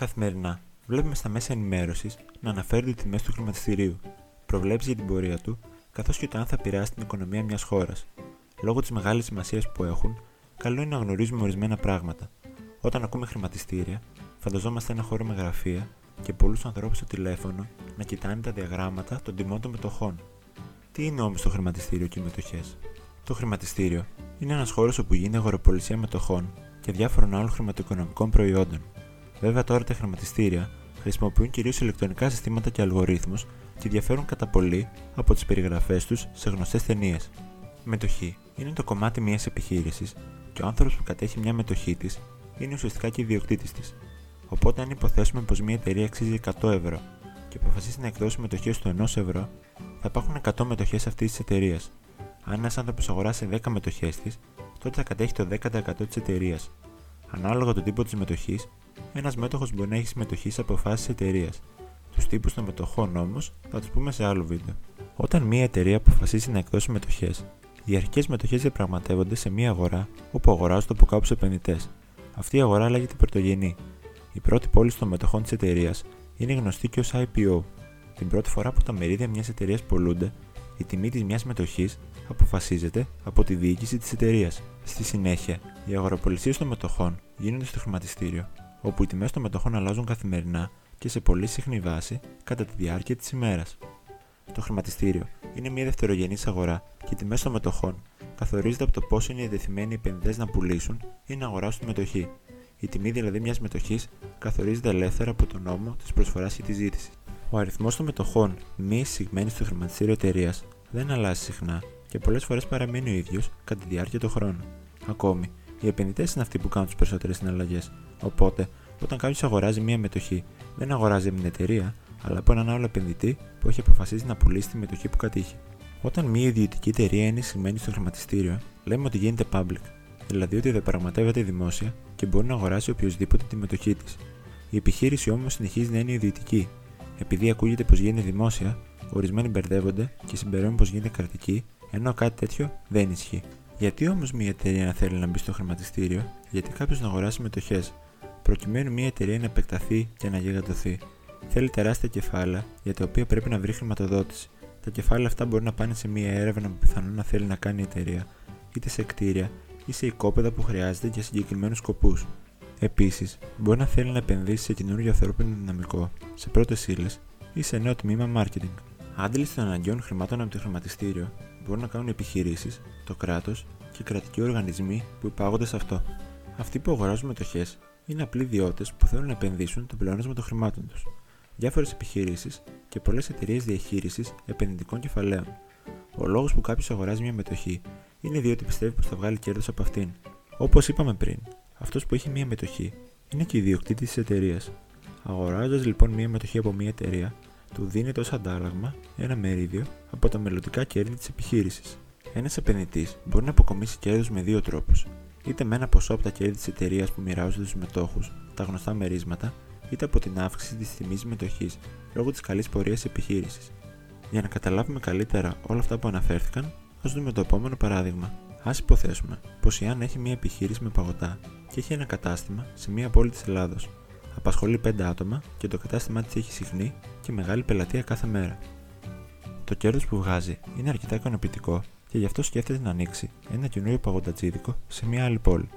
Καθημερινά, βλέπουμε στα μέσα ενημέρωσης να αναφέρονται οι τιμές του χρηματιστηρίου, προβλέψεις για την πορεία του, καθώς και το αν θα επηρεάσει την οικονομία μιας χώρας. Λόγω της μεγάλης σημασίας που έχουν, καλό είναι να γνωρίζουμε ορισμένα πράγματα. Όταν ακούμε χρηματιστήρια, φανταζόμαστε ένα χώρο με γραφεία και πολλούς ανθρώπους στο τηλέφωνο να κοιτάνε τα διαγράμματα των τιμών των μετοχών. Τι είναι όμως το χρηματιστήριο και οι μετοχές; Το χρηματιστήριο είναι ένας χώρος όπου γίνεται αγοροπολισία μετοχών και διάφορων άλλων χρηματοοικονομικών προϊόντων. Βέβαια, τώρα τα χρηματιστήρια χρησιμοποιούν κυρίως ηλεκτρονικά συστήματα και αλγορίθμους και διαφέρουν κατά πολύ από τις περιγραφές τους σε γνωστές ταινίες. Μετοχή είναι το κομμάτι μιας επιχείρησης και ο άνθρωπος που κατέχει μια μετοχή της είναι ουσιαστικά και ιδιοκτήτης της. Οπότε, αν υποθέσουμε πως μια εταιρεία αξίζει 100 ευρώ και αποφασίσει να εκδώσει μετοχές του 1 ευρώ, θα υπάρχουν 100 μετοχές αυτής της εταιρείας. Αν ένας άνθρωπος αγοράσει 10 μετοχές της, τότε θα κατέχει το 10% της εταιρείας. Ανάλογα τον τύπο της μετοχής, ένας μέτοχος μπορεί να έχει συμμετοχή σε αποφάσεις της εταιρείας. Τους τύπους των μετοχών όμως θα τους πούμε σε άλλο βίντεο. Όταν μια εταιρεία αποφασίσει να εκδώσει μετοχέ, οι αρχικές μετοχέ διαπραγματεύονται σε μια αγορά όπου αγοράζονται από κάποιου επενδυτές. Αυτή η αγορά λέγεται πρωτογενή. Η πρώτη πώληση των μετοχών της εταιρείας είναι γνωστή και ως IPO. Την πρώτη φορά που τα μερίδια μιας εταιρείας πολλούνται, η τιμή της μιας μετοχή αποφασίζεται από τη διοίκηση της εταιρείας. Στη συνέχεια, οι αγοραπολισίες των μετοχών γίνονται στο χρηματιστήριο, όπου οι τιμές των μετοχών αλλάζουν καθημερινά και σε πολύ συχνή βάση κατά τη διάρκεια της ημέρας. Το χρηματιστήριο είναι μια δευτερογενής αγορά και οι τιμές των μετοχών καθορίζονται από το πόσο είναι διατεθειμένοι οι επενδυτές να πουλήσουν ή να αγοράσουν τη μετοχή. Η τιμή δηλαδή μιας μετοχής καθορίζεται ελεύθερα από τον νόμο της προσφοράς και τη ζήτηση. Ο αριθμός των μετοχών μη εισηγμένης στο χρηματιστήριο εταιρείας δεν αλλάζει συχνά και πολλές φορές παραμένει ο ίδιος κατά τη διάρκεια του χρόνου. Ακόμη, οι επενδυτές είναι αυτοί που κάνουν τις περισσότερες συναλλαγές, οπότε όταν κάποιος αγοράζει μία μετοχή, δεν αγοράζει από την εταιρεία, αλλά από έναν άλλο επενδυτή που έχει αποφασίσει να πουλήσει τη μετοχή που κατήχε. Όταν μία ιδιωτική εταιρεία είναι εισηγμένη στο χρηματιστήριο, λέμε ότι γίνεται public, δηλαδή ότι διαπραγματεύεται δημόσια και μπορεί να αγοράσει οποιοδήποτε τη μετοχή της. Η επιχείρηση όμως συνεχίζει να είναι ιδιωτική. Επειδή ακούγεται πως γίνεται δημόσια, ορισμένοι μπερδεύονται και συμπεραίνουν πως γίνεται κρατική ενώ κάτι τέτοιο δεν ισχύει. Γιατί όμως μια εταιρεία να θέλει να μπει στο χρηματιστήριο, γιατί κάποιος να αγοράσει μετοχέ. Προκειμένου μια εταιρεία να επεκταθεί και να γιγαντωθεί, θέλει τεράστια κεφάλαια για τα οποία πρέπει να βρει χρηματοδότηση. Τα κεφάλαια αυτά μπορεί να πάνε σε μια έρευνα που πιθανόν να θέλει να κάνει η εταιρεία, είτε σε κτίρια ή σε οικόπεδα που χρειάζεται για συγκεκριμένους σκοπούς. Επίσης, μπορεί να θέλει να επενδύσει σε καινούργιο ανθρώπινο δυναμικό, σε πρώτες ύλες ή σε νέο τμήμα marketing. Άντληση των αναγκαίων χρημάτων από το χρηματιστήριο μπορούν να κάνουν επιχειρήσεις, το κράτος και κρατικοί οργανισμοί που υπάγονται σε αυτό. Αυτοί που αγοράζουν μετοχές είναι απλοί ιδιώτες που θέλουν να επενδύσουν το πλεόνασμα των χρημάτων τους. Διάφορες επιχειρήσεις και πολλές εταιρείες διαχείρισης επενδυτικών κεφαλαίων. Ο λόγος που κάποιος αγοράζει μια μετοχή είναι διότι πιστεύει πως θα βγάλει κέρδος από αυτήν. Όπως είπαμε πριν, αυτός που έχει μια μετοχή είναι και ιδιοκτήτης της εταιρείας. Αγοράζοντας λοιπόν μια μετοχή από μια εταιρεία, του δίνεται ω αντάλλαγμα ένα μερίδιο από τα μελλοντικά κέρδη της επιχείρησης. Ένας επενδυτής μπορεί να αποκομίσει κέρδος με δύο τρόπους. Είτε με ένα ποσό από τα κέρδη της εταιρείας που μοιράζονται στους μετόχους, τα γνωστά μερίσματα, είτε από την αύξηση της τιμής μετοχή λόγω της καλής πορείας της επιχείρησης. Για να καταλάβουμε καλύτερα όλα αυτά που αναφέρθηκαν, ας δούμε το επόμενο παράδειγμα. Α υποθέσουμε πως η Άννα έχει μια επιχείρηση με παγωτά και έχει ένα κατάστημα σε μια πόλη της Ελλάδος απασχολεί 5 άτομα και το κατάστημά της έχει συχνή και μεγάλη πελατεία κάθε μέρα. Το κέρδος που βγάζει είναι αρκετά ικανοποιητικό και γι' αυτό σκέφτεται να ανοίξει ένα καινούριο παγοντατζίδικο σε μια άλλη πόλη.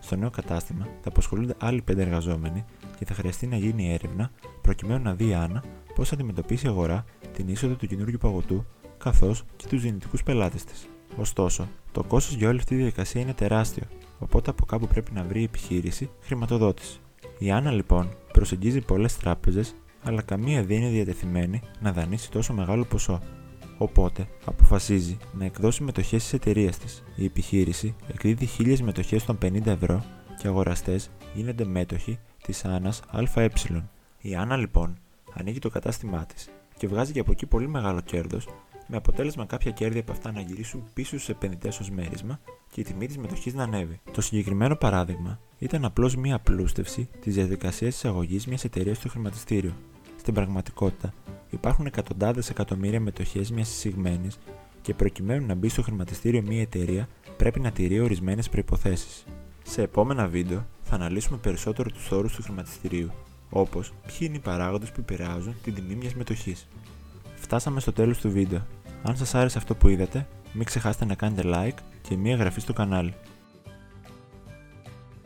Στο νέο κατάστημα θα απασχολούνται άλλοι 5 εργαζόμενοι και θα χρειαστεί να γίνει έρευνα προκειμένου να δει η Άννα πώς θα αντιμετωπίσει η αγορά την είσοδο του καινούριου παγωτού καθώς και τους δυνητικούς πελάτες της. Ωστόσο, το κόστος για όλη αυτή τη διαδικασία είναι τεράστιο, οπότε από κάπου πρέπει να βρει η επιχείρηση χρηματοδότηση. Η Άννα λοιπόν προσεγγίζει πολλές τράπεζες, αλλά καμία δεν είναι διατεθειμένη να δανείσει τόσο μεγάλο ποσό. Οπότε αποφασίζει να εκδώσει μετοχές τη εταιρεία της. Η επιχείρηση εκδίδει 1000 μετοχές των 50 ευρώ και αγοραστές γίνονται μέτοχοι της Άννας ΑΕ. Η Άννα λοιπόν ανοίγει το κατάστημά της και βγάζει και από εκεί πολύ μεγάλο κέρδος με αποτέλεσμα κάποια κέρδη από αυτά να γυρίσουν πίσω στου επενδυτές ως μέρισμα και η τιμή της μετοχής να ανέβει. Το συγκεκριμένο παράδειγμα ήταν απλώς μία απλούστευση της διαδικασίας εισαγωγή μιας εταιρείας στο χρηματιστήριο. Στην πραγματικότητα, υπάρχουν εκατοντάδες εκατομμύρια μετοχές μιας συσυγμένη και προκειμένου να μπει στο χρηματιστήριο μια εταιρεία πρέπει να τηρεί ορισμένες προποθέσει. Σε επόμενα βίντεο θα αναλύσουμε περισσότερο τους όρους του χρηματιστηρίου, όπως ποιοι είναι οι παράγοντες που επηρεάζουν την τιμή μιας μετοχής. Φτάσαμε στο τέλος του βίντεο. Αν σας άρεσε αυτό που είδατε, μην ξεχάσετε να κάνετε like και μία εγγραφή στο κανάλι.